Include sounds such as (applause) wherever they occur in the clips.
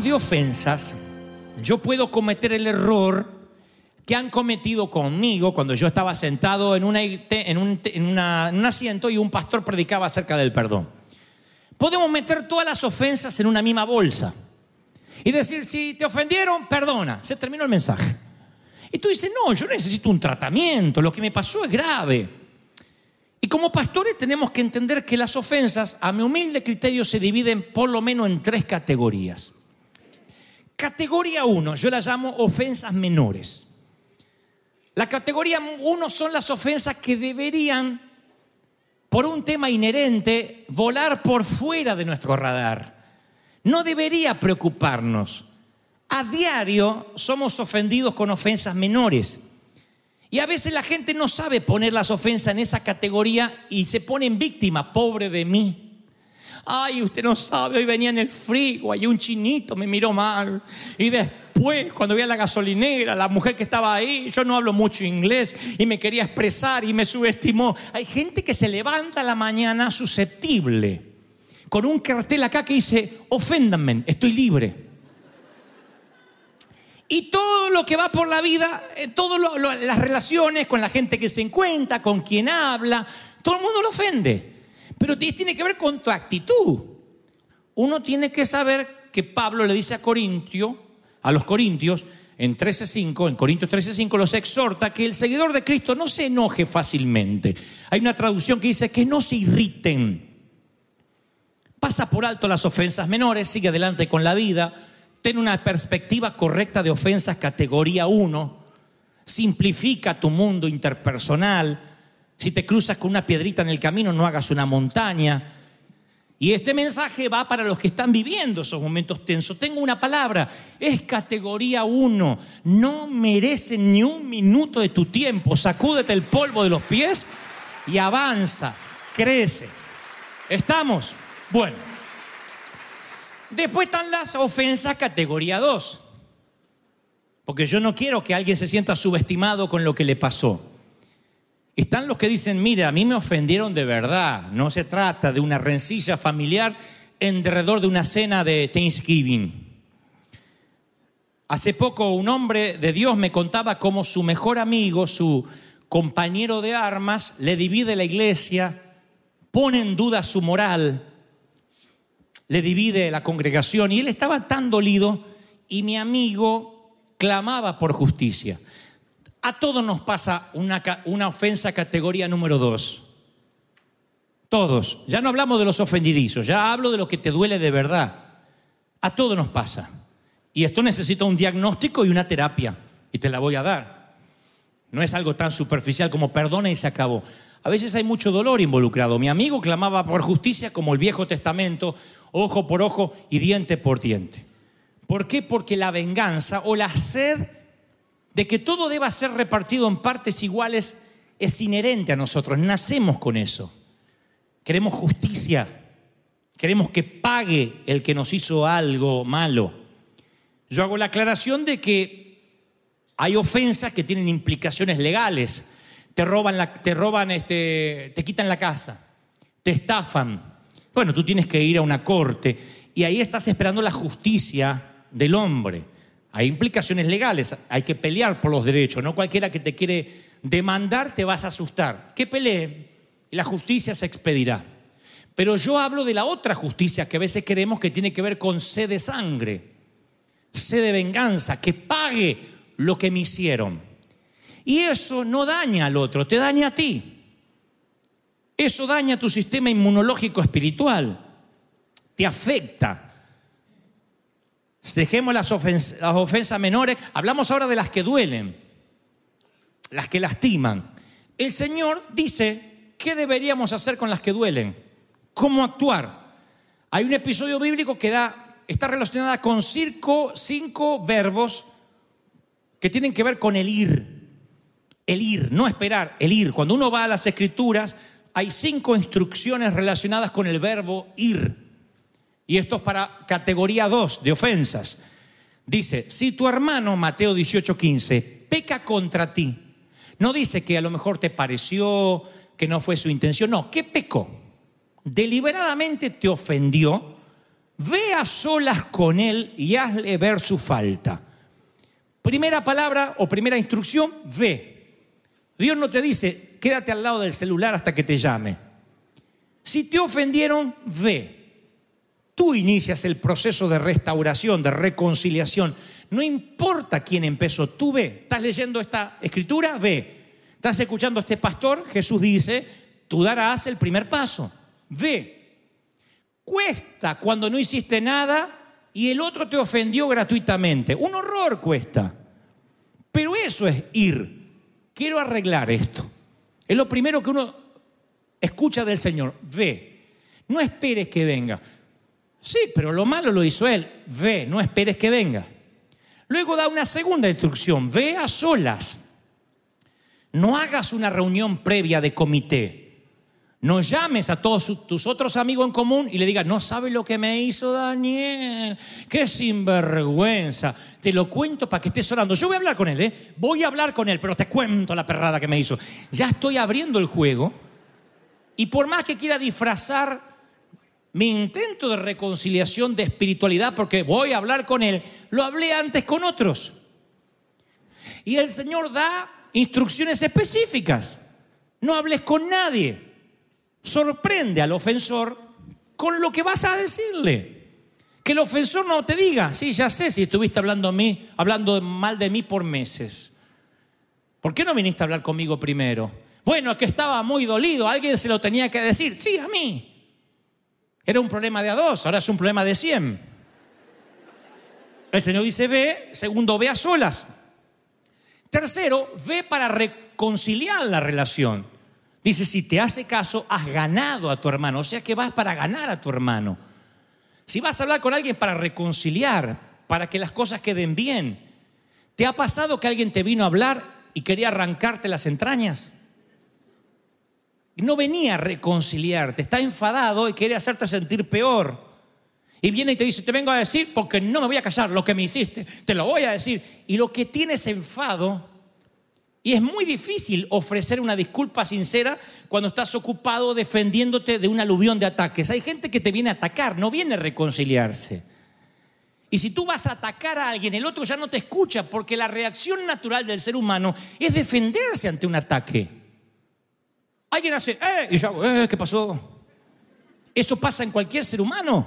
de ofensas, yo puedo cometer el error que han cometido conmigo cuando yo estaba sentado en, un, en un asiento y un pastor predicaba acerca del perdón. Podemos meter todas las ofensas en una misma bolsa y decir, si te ofendieron, perdona. Se terminó el mensaje. Y tú dices, no, yo necesito un tratamiento, lo que me pasó es grave. Y como pastores tenemos que entender que las ofensas, a mi humilde criterio, se dividen por lo menos en tres categorías. Categoría 1, yo la llamo ofensas menores. La categoría 1 son las ofensas que deberían, por un tema inherente, volar por fuera de nuestro radar. No debería preocuparnos. A diario somos ofendidos con ofensas menores. Y a veces la gente no sabe poner las ofensas en esa categoría y se pone en víctima, pobre de mí. Ay, usted no sabe, hoy venía en el frigo, y un chinito me miró mal. Y después, cuando vi a la gasolinera, la mujer que estaba ahí, yo no hablo mucho inglés y me quería expresar y me subestimó. Hay gente que se levanta a la mañana susceptible, con un cartel acá que dice, oféndanme, estoy libre. Y todo lo que va por la vida, eh, todas las relaciones con la gente que se encuentra, con quien habla, todo el mundo lo ofende. Pero tiene que ver con tu actitud. Uno tiene que saber que Pablo le dice a Corintio, a los corintios, en 13.5, en Corintios 13.5, los exhorta que el seguidor de Cristo no se enoje fácilmente. Hay una traducción que dice que no se irriten. Pasa por alto las ofensas menores, sigue adelante con la vida, ten una perspectiva correcta de ofensas categoría 1, simplifica tu mundo interpersonal, si te cruzas con una piedrita en el camino no hagas una montaña. Y este mensaje va para los que están viviendo esos momentos tensos. Tengo una palabra, es categoría 1, no merecen ni un minuto de tu tiempo, sacúdete el polvo de los pies y avanza, crece. ¿Estamos? Bueno. Después están las ofensas categoría 2. Porque yo no quiero que alguien se sienta subestimado con lo que le pasó. Están los que dicen, mira, a mí me ofendieron de verdad. No se trata de una rencilla familiar alrededor de una cena de Thanksgiving. Hace poco un hombre de Dios me contaba cómo su mejor amigo, su compañero de armas, le divide la iglesia, pone en duda su moral, le divide la congregación y él estaba tan dolido y mi amigo clamaba por justicia. A todos nos pasa una, ofensa categoría número dos. Todos. Ya no hablamos de los ofendidizos, ya hablo de lo que te duele de verdad. A todos nos pasa. Y esto necesita un diagnóstico y una terapia. Y te la voy a dar. No es algo tan superficial como perdona y se acabó. A veces hay mucho dolor involucrado. Mi amigo clamaba por justicia como el Viejo Testamento, ojo por ojo y diente por diente. ¿Por qué? Porque la venganza o la sed de que todo deba ser repartido en partes iguales es inherente a nosotros. Nacemos con eso. Queremos justicia. Queremos que pague el que nos hizo algo malo. Yo hago la aclaración de que hay ofensas que tienen implicaciones legales. Te roban, te roban, este, te quitan la casa, te estafan. Bueno, tú tienes que ir a una corte y ahí estás esperando la justicia del hombre. Hay implicaciones legales, hay que pelear por los derechos, no cualquiera que te quiere demandar te vas a asustar. Que pelee la justicia se expedirá. Pero yo hablo de la otra justicia que a veces queremos que tiene que ver con sed de sangre, sed de venganza, que pague lo que me hicieron. Y eso no daña al otro, te daña a ti. Eso daña tu sistema inmunológico espiritual, te afecta. Dejemos las, ofens- las ofensas menores, hablamos ahora de las que duelen, las que lastiman. El Señor dice, ¿qué deberíamos hacer con las que duelen? ¿Cómo actuar? Hay un episodio bíblico que da, está relacionada con cinco verbos que tienen que ver con el ir. El ir, no esperar, el ir. Cuando uno va a las escrituras, hay cinco instrucciones relacionadas con el verbo ir. Y esto es para categoría 2 de ofensas. Dice, si tu hermano, Mateo 18, 15, peca contra ti, no dice que a lo mejor te pareció, que no fue su intención, no, ¿qué pecó? Deliberadamente te ofendió, ve a solas con él y hazle ver su falta. Primera palabra o primera instrucción, ve. Dios no te dice, quédate al lado del celular hasta que te llame. Si te ofendieron, ve. Tú inicias el proceso de restauración, de reconciliación. No importa quién empezó, tú ve. ¿Estás leyendo esta escritura? Ve. ¿Estás escuchando a este pastor? Jesús dice, tú darás el primer paso. Ve. Cuesta cuando no hiciste nada y el otro te ofendió gratuitamente. Un horror cuesta. Pero eso es ir. Quiero arreglar esto. Es lo primero que uno escucha del Señor. Ve. No esperes que venga. Sí, pero lo malo lo hizo Él. Ve, no esperes que venga. Luego da una segunda instrucción. Ve a solas. No hagas una reunión previa de comité. No llames a todos tus otros amigos en común y le digas, no sabes lo que me hizo Daniel, qué sinvergüenza. Te lo cuento para que estés orando. Yo voy a hablar con él, ¿eh? Voy a hablar con él, pero te cuento la perrada que me hizo. Ya estoy abriendo el juego y por más que quiera disfrazar mi intento de reconciliación, de espiritualidad, porque voy a hablar con él, lo hablé antes con otros. Y el Señor da instrucciones específicas. No hables con nadie sorprende al ofensor con lo que vas a decirle. Que el ofensor no te diga, sí, ya sé si estuviste hablando, a mí, hablando mal de mí por meses. ¿Por qué no viniste a hablar conmigo primero? Bueno, es que estaba muy dolido, alguien se lo tenía que decir. Sí, a mí. Era un problema de a dos, ahora es un problema de cien. El Señor dice, ve. Segundo, ve a solas. Tercero, ve para reconciliar la relación. Dice, si te hace caso, has ganado a tu hermano. O sea que vas para ganar a tu hermano. Si vas a hablar con alguien para reconciliar, para que las cosas queden bien, ¿te ha pasado que alguien te vino a hablar y quería arrancarte las entrañas? No venía a reconciliarte, está enfadado y quiere hacerte sentir peor. Y viene y te dice, te vengo a decir porque no me voy a callar lo que me hiciste, te lo voy a decir. Y lo que tiene es enfado y es muy difícil ofrecer una disculpa sincera cuando estás ocupado defendiéndote de un aluvión de ataques. Hay gente que te viene a atacar, no viene a reconciliarse. Y si tú vas a atacar a alguien, el otro ya no te escucha porque la reacción natural del ser humano es defenderse ante un ataque. Alguien hace, ¡eh! Y yo hago, ¡eh! ¿Qué pasó? Eso pasa en cualquier ser humano.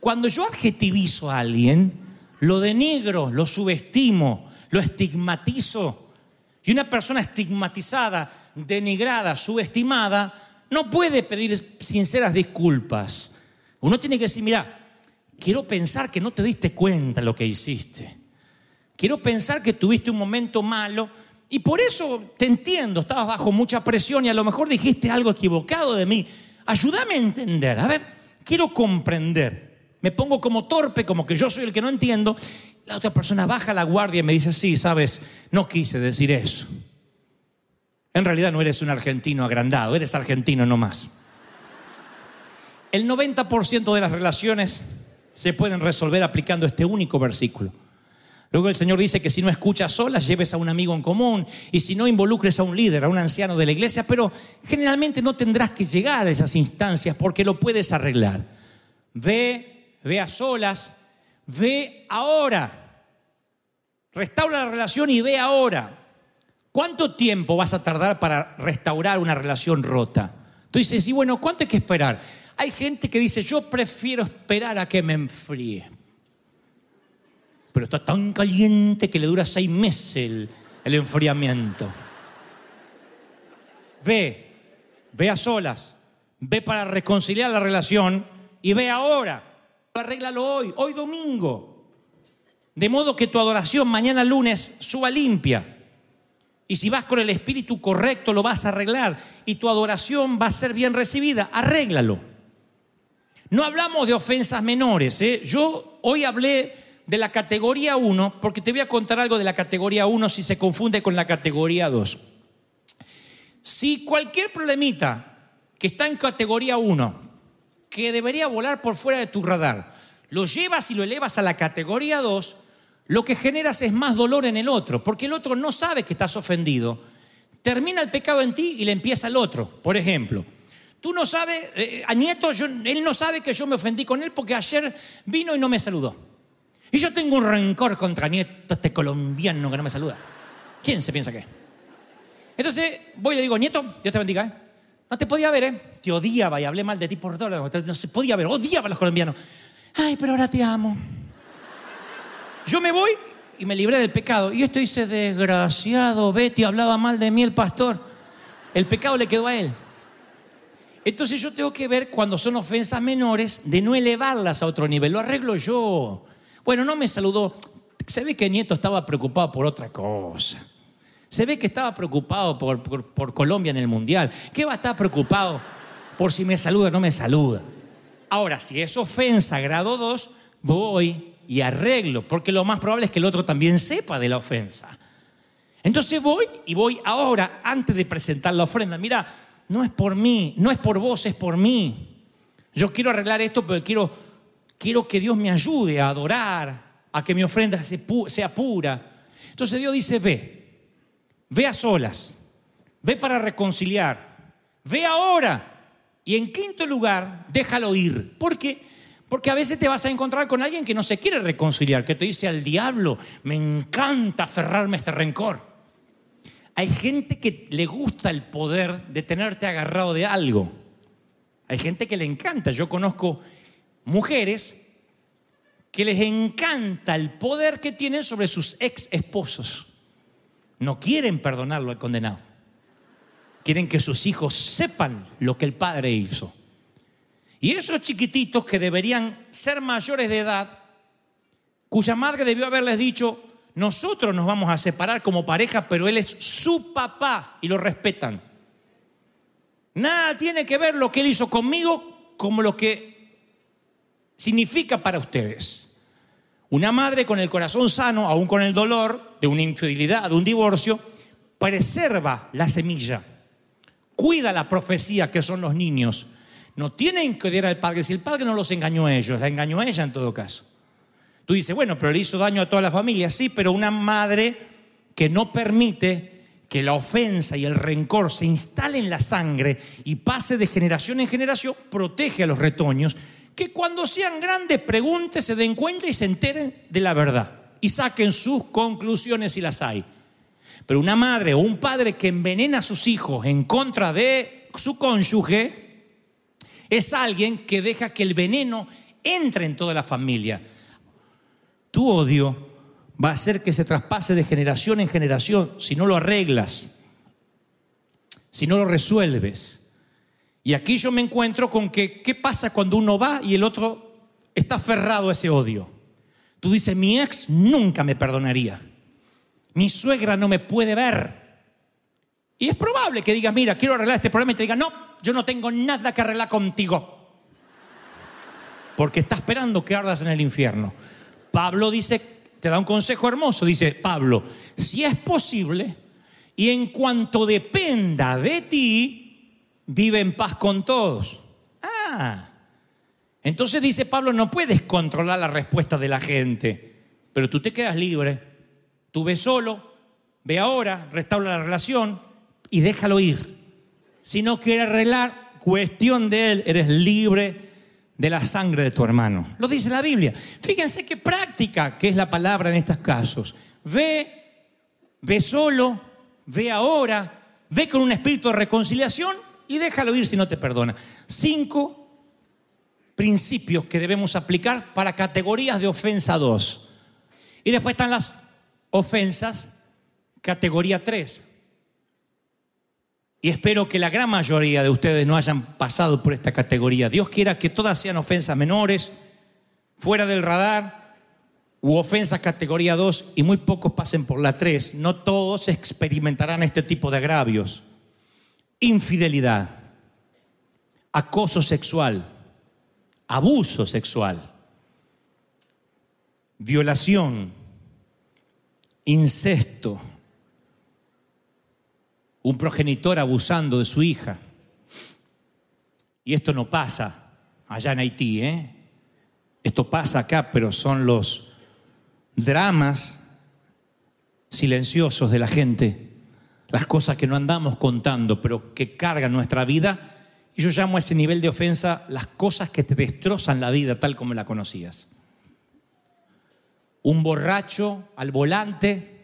Cuando yo adjetivizo a alguien, lo denigro, lo subestimo, lo estigmatizo. Y una persona estigmatizada, denigrada, subestimada, no puede pedir sinceras disculpas. Uno tiene que decir, mira, quiero pensar que no te diste cuenta lo que hiciste. Quiero pensar que tuviste un momento malo y por eso te entiendo, estabas bajo mucha presión y a lo mejor dijiste algo equivocado de mí. Ayúdame a entender, a ver, quiero comprender. Me pongo como torpe, como que yo soy el que no entiendo la otra persona baja la guardia y me dice, sí, sabes, no quise decir eso. En realidad no eres un argentino agrandado, eres argentino nomás. El 90% de las relaciones se pueden resolver aplicando este único versículo. Luego el Señor dice que si no escuchas solas, lleves a un amigo en común y si no involucres a un líder, a un anciano de la iglesia, pero generalmente no tendrás que llegar a esas instancias porque lo puedes arreglar. Ve, ve a solas, ve ahora. Restaura la relación y ve ahora. ¿Cuánto tiempo vas a tardar para restaurar una relación rota? Tú dices, y bueno, ¿cuánto hay que esperar? Hay gente que dice, yo prefiero esperar a que me enfríe. Pero está tan caliente que le dura seis meses el, el enfriamiento. Ve, ve a solas, ve para reconciliar la relación y ve ahora. Arréglalo hoy, hoy domingo. De modo que tu adoración mañana lunes suba limpia. Y si vas con el espíritu correcto, lo vas a arreglar. Y tu adoración va a ser bien recibida. Arréglalo. No hablamos de ofensas menores. ¿eh? Yo hoy hablé de la categoría 1 porque te voy a contar algo de la categoría 1 si se confunde con la categoría 2. Si cualquier problemita que está en categoría 1, que debería volar por fuera de tu radar, lo llevas y lo elevas a la categoría 2, lo que generas es más dolor en el otro, porque el otro no sabe que estás ofendido. Termina el pecado en ti y le empieza al otro. Por ejemplo, tú no sabes, eh, a Nieto, yo- él no sabe que yo me ofendí con él porque ayer vino y no me saludó. Y yo tengo un rencor contra Nieto, este colombiano que no me saluda. ¿Quién se piensa que es? Entonces voy y le digo, Nieto, Dios te bendiga, ¿eh? No te podía ver, ¿eh? Te odiaba y hablé mal de ti por todo. No se podía ver, odiaba a los colombianos. Ay, pero ahora te amo. Yo me voy y me libré del pecado. Y esto dice, desgraciado, Betty, hablaba mal de mí el pastor. El pecado le quedó a él. Entonces yo tengo que ver cuando son ofensas menores de no elevarlas a otro nivel. Lo arreglo yo. Bueno, no me saludó. Se ve que Nieto estaba preocupado por otra cosa. Se ve que estaba preocupado por, Colombia en el Mundial. ¿Qué va a estar preocupado por si me saluda o no me saluda? Ahora, si es ofensa grado 2, voy y arreglo, porque lo más probable es que el otro también sepa de la ofensa. Entonces voy y voy ahora, antes de presentar la ofrenda. Mira, no es por mí, no es por vos, es por mí. Yo quiero arreglar esto, pero quiero, quiero que Dios me ayude a adorar, a que mi ofrenda sea pura. Entonces Dios dice, ve, ve a solas, ve para reconciliar, ve ahora. Y en quinto lugar, déjalo ir. ¿Por qué? Porque a veces te vas a encontrar con alguien que no se quiere reconciliar, que te dice al diablo, me encanta aferrarme a este rencor. Hay gente que le gusta el poder de tenerte agarrado de algo. Hay gente que le encanta. Yo conozco mujeres que les encanta el poder que tienen sobre sus ex esposos. No quieren perdonarlo al condenado. Quieren que sus hijos sepan lo que el padre hizo. Y esos chiquititos que deberían ser mayores de edad, cuya madre debió haberles dicho, nosotros nos vamos a separar como pareja, pero él es su papá y lo respetan. Nada tiene que ver lo que él hizo conmigo como lo que significa para ustedes. Una madre con el corazón sano, aún con el dolor de una infidelidad, de un divorcio, preserva la semilla, cuida la profecía que son los niños. No tienen que odiar al padre. Si el padre no los engañó a ellos, la engañó a ella en todo caso. Tú dices, bueno, pero le hizo daño a toda la familia. Sí, pero una madre que no permite que la ofensa y el rencor se instale en la sangre y pase de generación en generación, protege a los retoños, que cuando sean grandes pregunten, se den cuenta y se enteren de la verdad y saquen sus conclusiones si las hay. Pero una madre o un padre que envenena a sus hijos en contra de su cónyuge es alguien que deja que el veneno entre en toda la familia. Tu odio va a hacer que se traspase de generación en generación si no lo arreglas, si no lo resuelves. Y aquí yo me encuentro con que, ¿qué pasa cuando uno va y el otro está aferrado a ese odio? Tú dices, mi ex nunca me perdonaría. Mi suegra no me puede ver. Y es probable que digas, mira, quiero arreglar este problema y te diga, no, yo no tengo nada que arreglar contigo. Porque está esperando que ardas en el infierno. Pablo dice, te da un consejo hermoso, dice Pablo, si es posible y en cuanto dependa de ti, vive en paz con todos. Ah, entonces dice Pablo, no puedes controlar la respuesta de la gente, pero tú te quedas libre. Tú ves solo, ve ahora, restaura la relación y déjalo ir. Si no quiere arreglar, cuestión de él, eres libre de la sangre de tu hermano. Lo dice la Biblia. Fíjense qué práctica que es la palabra en estos casos. ve, ve solo, ve ahora, ve con un espíritu de reconciliación y déjalo ir si no te perdona. Cinco principios que debemos aplicar para categorías de ofensa 2. Y después están las ofensas categoría 3. Y espero que la gran mayoría de ustedes no hayan pasado por esta categoría. Dios quiera que todas sean ofensas menores, fuera del radar, u ofensas categoría 2 y muy pocos pasen por la 3. No todos experimentarán este tipo de agravios. Infidelidad, acoso sexual, abuso sexual, violación, incesto, un progenitor abusando de su hija. Y esto no pasa allá en Haití, ¿eh? Esto pasa acá, pero son los dramas silenciosos de la gente, las cosas que no andamos contando, pero que cargan nuestra vida. Y yo llamo a ese nivel de ofensa las cosas que te destrozan la vida tal como la conocías. Un borracho al volante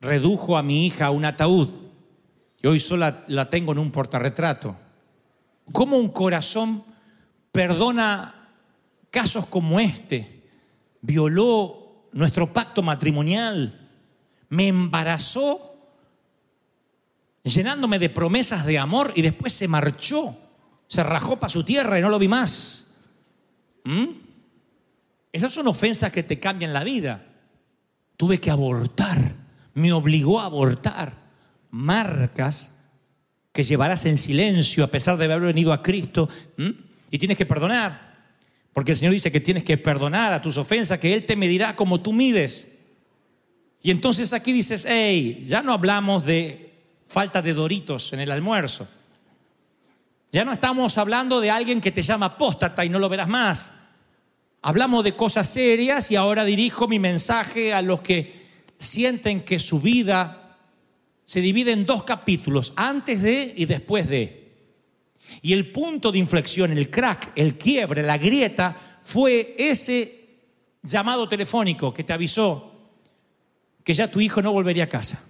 redujo a mi hija a un ataúd y hoy sola la tengo en un portarretrato. ¿Cómo un corazón perdona casos como este? Violó nuestro pacto matrimonial, me embarazó llenándome de promesas de amor y después se marchó, se rajó para su tierra y no lo vi más. ¿Mm? Esas son ofensas que te cambian la vida. Tuve que abortar me obligó a abortar marcas que llevarás en silencio a pesar de haber venido a Cristo y tienes que perdonar. Porque el Señor dice que tienes que perdonar a tus ofensas, que Él te medirá como tú mides. Y entonces aquí dices, hey, ya no hablamos de falta de doritos en el almuerzo. Ya no estamos hablando de alguien que te llama apóstata y no lo verás más. Hablamos de cosas serias y ahora dirijo mi mensaje a los que sienten que su vida se divide en dos capítulos, antes de y después de. Y el punto de inflexión, el crack, el quiebre, la grieta, fue ese llamado telefónico que te avisó que ya tu hijo no volvería a casa.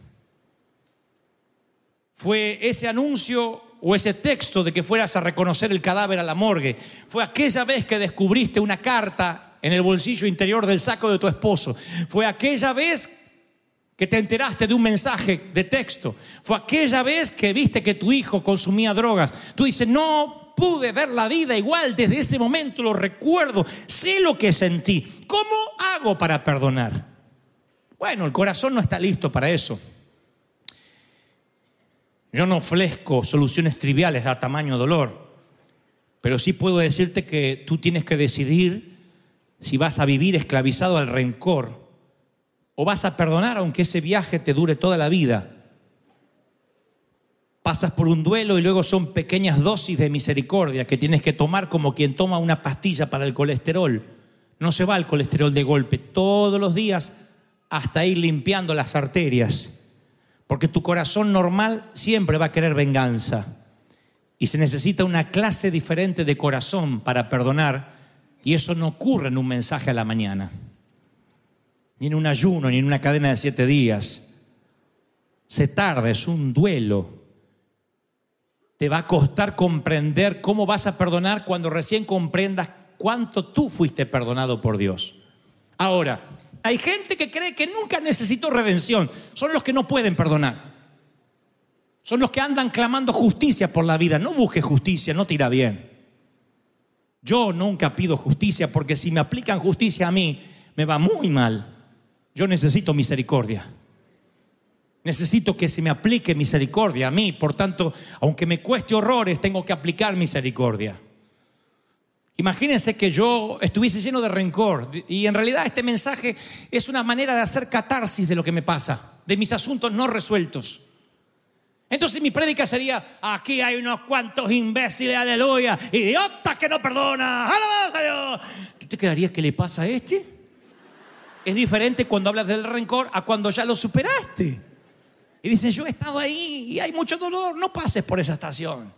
Fue ese anuncio o ese texto de que fueras a reconocer el cadáver a la morgue. Fue aquella vez que descubriste una carta en el bolsillo interior del saco de tu esposo. Fue aquella vez que te enteraste de un mensaje de texto. Fue aquella vez que viste que tu hijo consumía drogas. Tú dices, no pude ver la vida igual, desde ese momento lo recuerdo, sé lo que sentí. ¿Cómo hago para perdonar? Bueno, el corazón no está listo para eso. Yo no ofrezco soluciones triviales a tamaño dolor, pero sí puedo decirte que tú tienes que decidir si vas a vivir esclavizado al rencor o vas a perdonar aunque ese viaje te dure toda la vida. Pasas por un duelo y luego son pequeñas dosis de misericordia que tienes que tomar como quien toma una pastilla para el colesterol. No se va el colesterol de golpe, todos los días hasta ir limpiando las arterias. Porque tu corazón normal siempre va a querer venganza. Y se necesita una clase diferente de corazón para perdonar. Y eso no ocurre en un mensaje a la mañana ni en un ayuno, ni en una cadena de siete días. Se tarda, es un duelo. Te va a costar comprender cómo vas a perdonar cuando recién comprendas cuánto tú fuiste perdonado por Dios. Ahora, hay gente que cree que nunca necesitó redención. Son los que no pueden perdonar. Son los que andan clamando justicia por la vida. No busques justicia, no te irá bien. Yo nunca pido justicia porque si me aplican justicia a mí, me va muy mal. Yo necesito misericordia. Necesito que se me aplique misericordia a mí. Por tanto, aunque me cueste horrores, tengo que aplicar misericordia. Imagínense que yo estuviese lleno de rencor y en realidad este mensaje es una manera de hacer catarsis de lo que me pasa, de mis asuntos no resueltos. Entonces mi prédica sería, aquí hay unos cuantos imbéciles, aleluya, idiotas que no perdonan, alabamos a Dios. ¿Tú te quedarías qué le pasa a este? es diferente cuando hablas del rencor a cuando ya lo superaste. Y dicen, yo he estado ahí y hay mucho dolor, no pases por esa estación.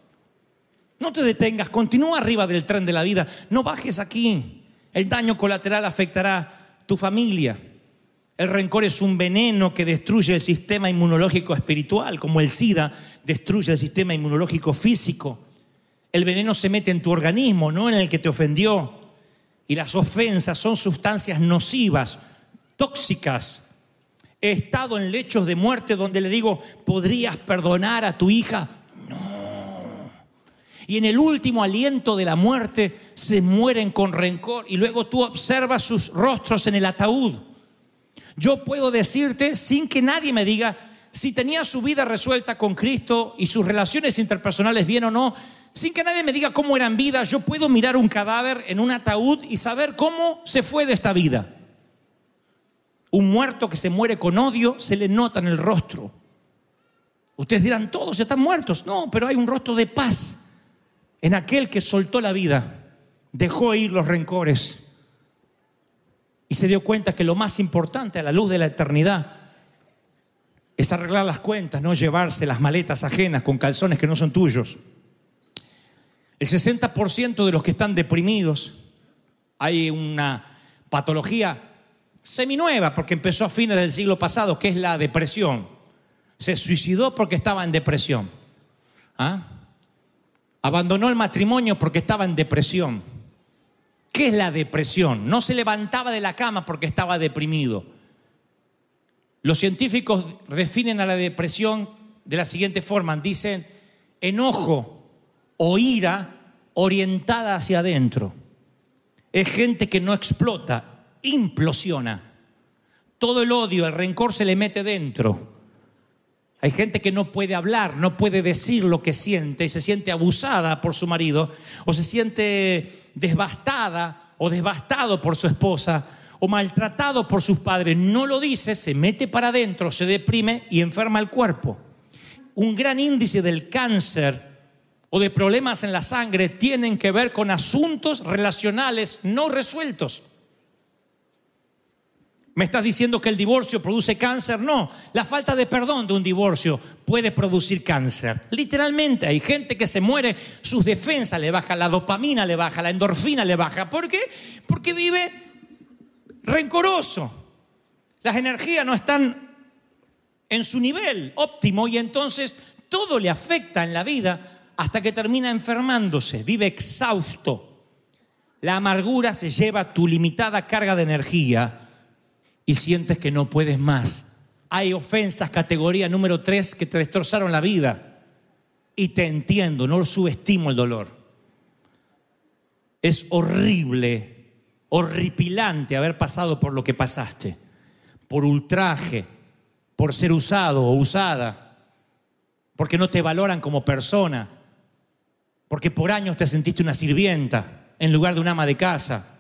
No te detengas, continúa arriba del tren de la vida, no bajes aquí. El daño colateral afectará tu familia. El rencor es un veneno que destruye el sistema inmunológico espiritual, como el SIDA destruye el sistema inmunológico físico. El veneno se mete en tu organismo, no en el que te ofendió. Y las ofensas son sustancias nocivas, tóxicas. He estado en lechos de muerte donde le digo, ¿podrías perdonar a tu hija? Y en el último aliento de la muerte se mueren con rencor y luego tú observas sus rostros en el ataúd. Yo puedo decirte sin que nadie me diga si tenía su vida resuelta con Cristo y sus relaciones interpersonales bien o no, sin que nadie me diga cómo eran vida, yo puedo mirar un cadáver en un ataúd y saber cómo se fue de esta vida. Un muerto que se muere con odio se le nota en el rostro. Ustedes dirán, todos están muertos. No, pero hay un rostro de paz en aquel que soltó la vida, dejó ir los rencores y se dio cuenta que lo más importante a la luz de la eternidad es arreglar las cuentas, no llevarse las maletas ajenas con calzones que no son tuyos. El 60% de los que están deprimidos, hay una patología seminueva, porque empezó a fines del siglo pasado, que es la depresión. Se suicidó porque estaba en depresión. ¿Ah? Abandonó el matrimonio porque estaba en depresión. ¿Qué es la depresión? No se levantaba de la cama porque estaba deprimido. Los científicos definen a la depresión de la siguiente forma. Dicen enojo o ira orientada hacia adentro. Es gente que no explota, implosiona. Todo el odio, el rencor se le mete dentro. Hay gente que no puede hablar, no puede decir lo que siente y se siente abusada por su marido o se siente devastada o devastado por su esposa o maltratado por sus padres. No lo dice, se mete para adentro, se deprime y enferma el cuerpo. Un gran índice del cáncer o de problemas en la sangre tienen que ver con asuntos relacionales no resueltos. ¿Me estás diciendo que el divorcio produce cáncer? No, la falta de perdón de un divorcio puede producir cáncer. Literalmente, hay gente que se muere, sus defensas le baja, la dopamina le baja, la endorfina le baja. ¿Por qué? Porque vive rencoroso. Las energías no están en su nivel óptimo y entonces todo le afecta en la vida hasta que termina enfermándose, vive exhausto. La amargura se lleva tu limitada carga de energía y sientes que no puedes más. Hay ofensas, categoría número tres, que te destrozaron la vida. Y te entiendo, no subestimo el dolor. Es horrible, horripilante haber pasado por lo que pasaste, por ultraje, por ser usado o usada, porque no te valoran como persona, porque por años te sentiste una sirvienta en lugar de una ama de casa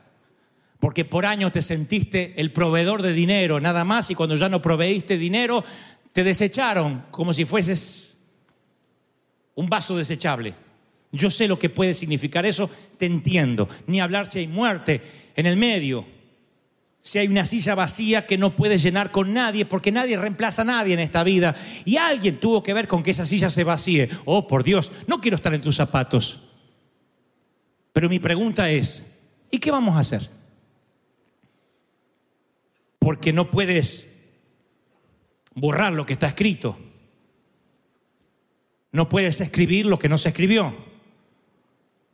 porque por años te sentiste el proveedor de dinero, nada más, y cuando ya no proveíste dinero, te desecharon como si fueses un vaso desechable. Yo sé lo que puede significar eso, te entiendo. Ni hablar si hay muerte en el medio, si hay una silla vacía que no puedes llenar con nadie, porque nadie reemplaza a nadie en esta vida. Y alguien tuvo que ver con que esa silla se vacíe. Oh, por Dios, no quiero estar en tus zapatos. Pero mi pregunta es, ¿y qué vamos a hacer? Porque no puedes borrar lo que está escrito. No puedes escribir lo que no se escribió.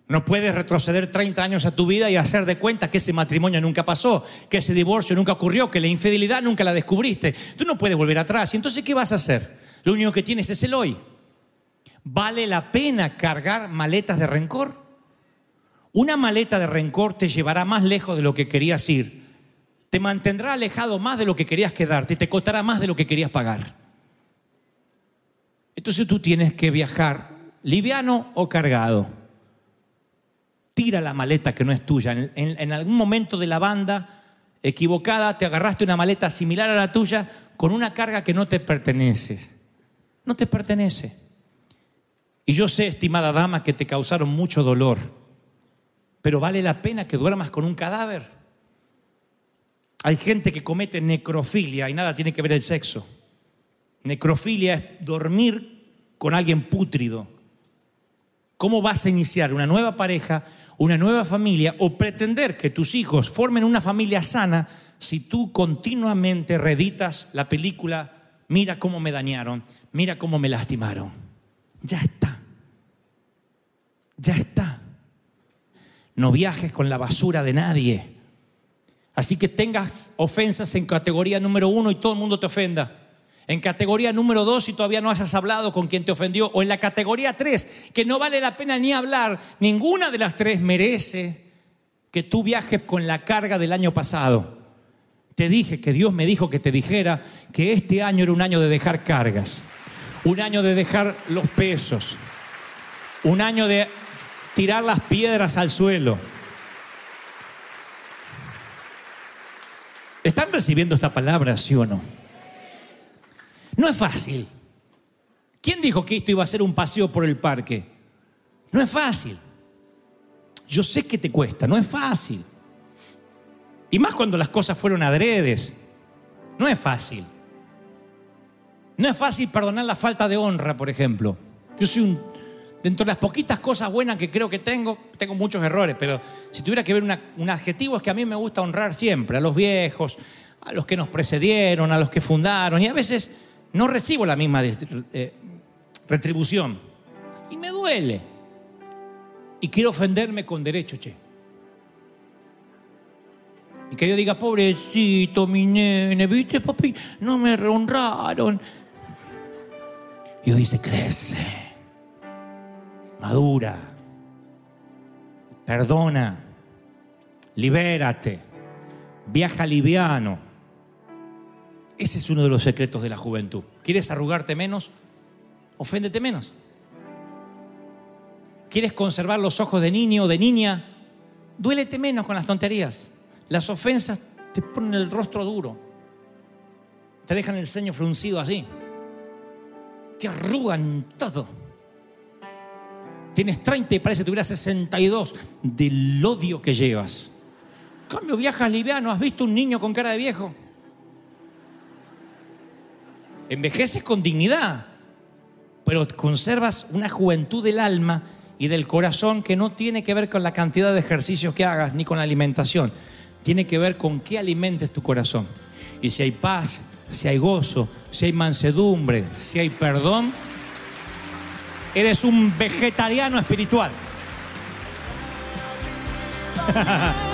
No puedes retroceder 30 años a tu vida y hacer de cuenta que ese matrimonio nunca pasó, que ese divorcio nunca ocurrió, que la infidelidad nunca la descubriste. Tú no puedes volver atrás. ¿Y entonces qué vas a hacer? Lo único que tienes es el hoy. ¿Vale la pena cargar maletas de rencor? Una maleta de rencor te llevará más lejos de lo que querías ir te mantendrá alejado más de lo que querías quedarte y te costará más de lo que querías pagar. Entonces tú tienes que viajar liviano o cargado. Tira la maleta que no es tuya. En, algún momento de la banda equivocada te agarraste una maleta similar a la tuya con una carga que no te pertenece. No te pertenece. Y yo sé, estimada dama, que te causaron mucho dolor, pero vale la pena que duermas con un cadáver. Hay gente que comete necrofilia y nada tiene que ver el sexo. Necrofilia es dormir con alguien pútrido. ¿Cómo vas a iniciar una nueva pareja, una nueva familia o pretender que tus hijos formen una familia sana si tú continuamente reeditas la película, mira cómo me dañaron, mira cómo me lastimaron. Ya está. Ya está. No viajes con la basura de nadie. Así que tengas ofensas en categoría número uno y todo el mundo te ofenda. En categoría número dos, si todavía no hayas hablado con quien te ofendió. O en la categoría tres, que no vale la pena ni hablar. Ninguna de las tres merece que tú viajes con la carga del año pasado. Te dije que Dios me dijo que te dijera que este año era un año de dejar cargas. Un año de dejar los pesos. Un año de tirar las piedras al suelo. ¿Están recibiendo esta palabra, sí o no? No es fácil. ¿Quién dijo que esto iba a ser un paseo por el parque? No es fácil. Yo sé que te cuesta, no es fácil. Y más cuando las cosas fueron adredes. No es fácil. No es fácil perdonar la falta de honra, por ejemplo. Yo soy un, dentro de las poquitas cosas buenas que creo que tengo, tengo muchos errores, pero si tuviera que ver un adjetivo es que a mí me gusta honrar siempre, a los viejos, a los que nos precedieron, a los que fundaron, y a veces no recibo la misma eh, retribución. Y me duele. Y quiero ofenderme con derecho, che. Y que yo diga, pobrecito, mi nene, viste, papi, no me honraron. Dios dice, crece, madura, perdona, libérate, viaja liviano. Ese es uno de los secretos de la juventud. ¿Quieres arrugarte menos? Oféndete menos. ¿Quieres conservar los ojos de niño o de niña? Duélete menos con las tonterías. Las ofensas te ponen el rostro duro. Te dejan el ceño fruncido así. Te arrugan todo. Tienes 30 y parece que tuvieras 62 del odio que llevas. Cambio, viajas liviano. ¿Has visto un niño con cara de viejo? Envejeces con dignidad, pero conservas una juventud del alma y del corazón que no tiene que ver con la cantidad de ejercicios que hagas ni con la alimentación. Tiene que ver con qué alimentes tu corazón. Y si hay paz, si hay gozo, si hay mansedumbre, si hay perdón, eres un vegetariano espiritual. (laughs)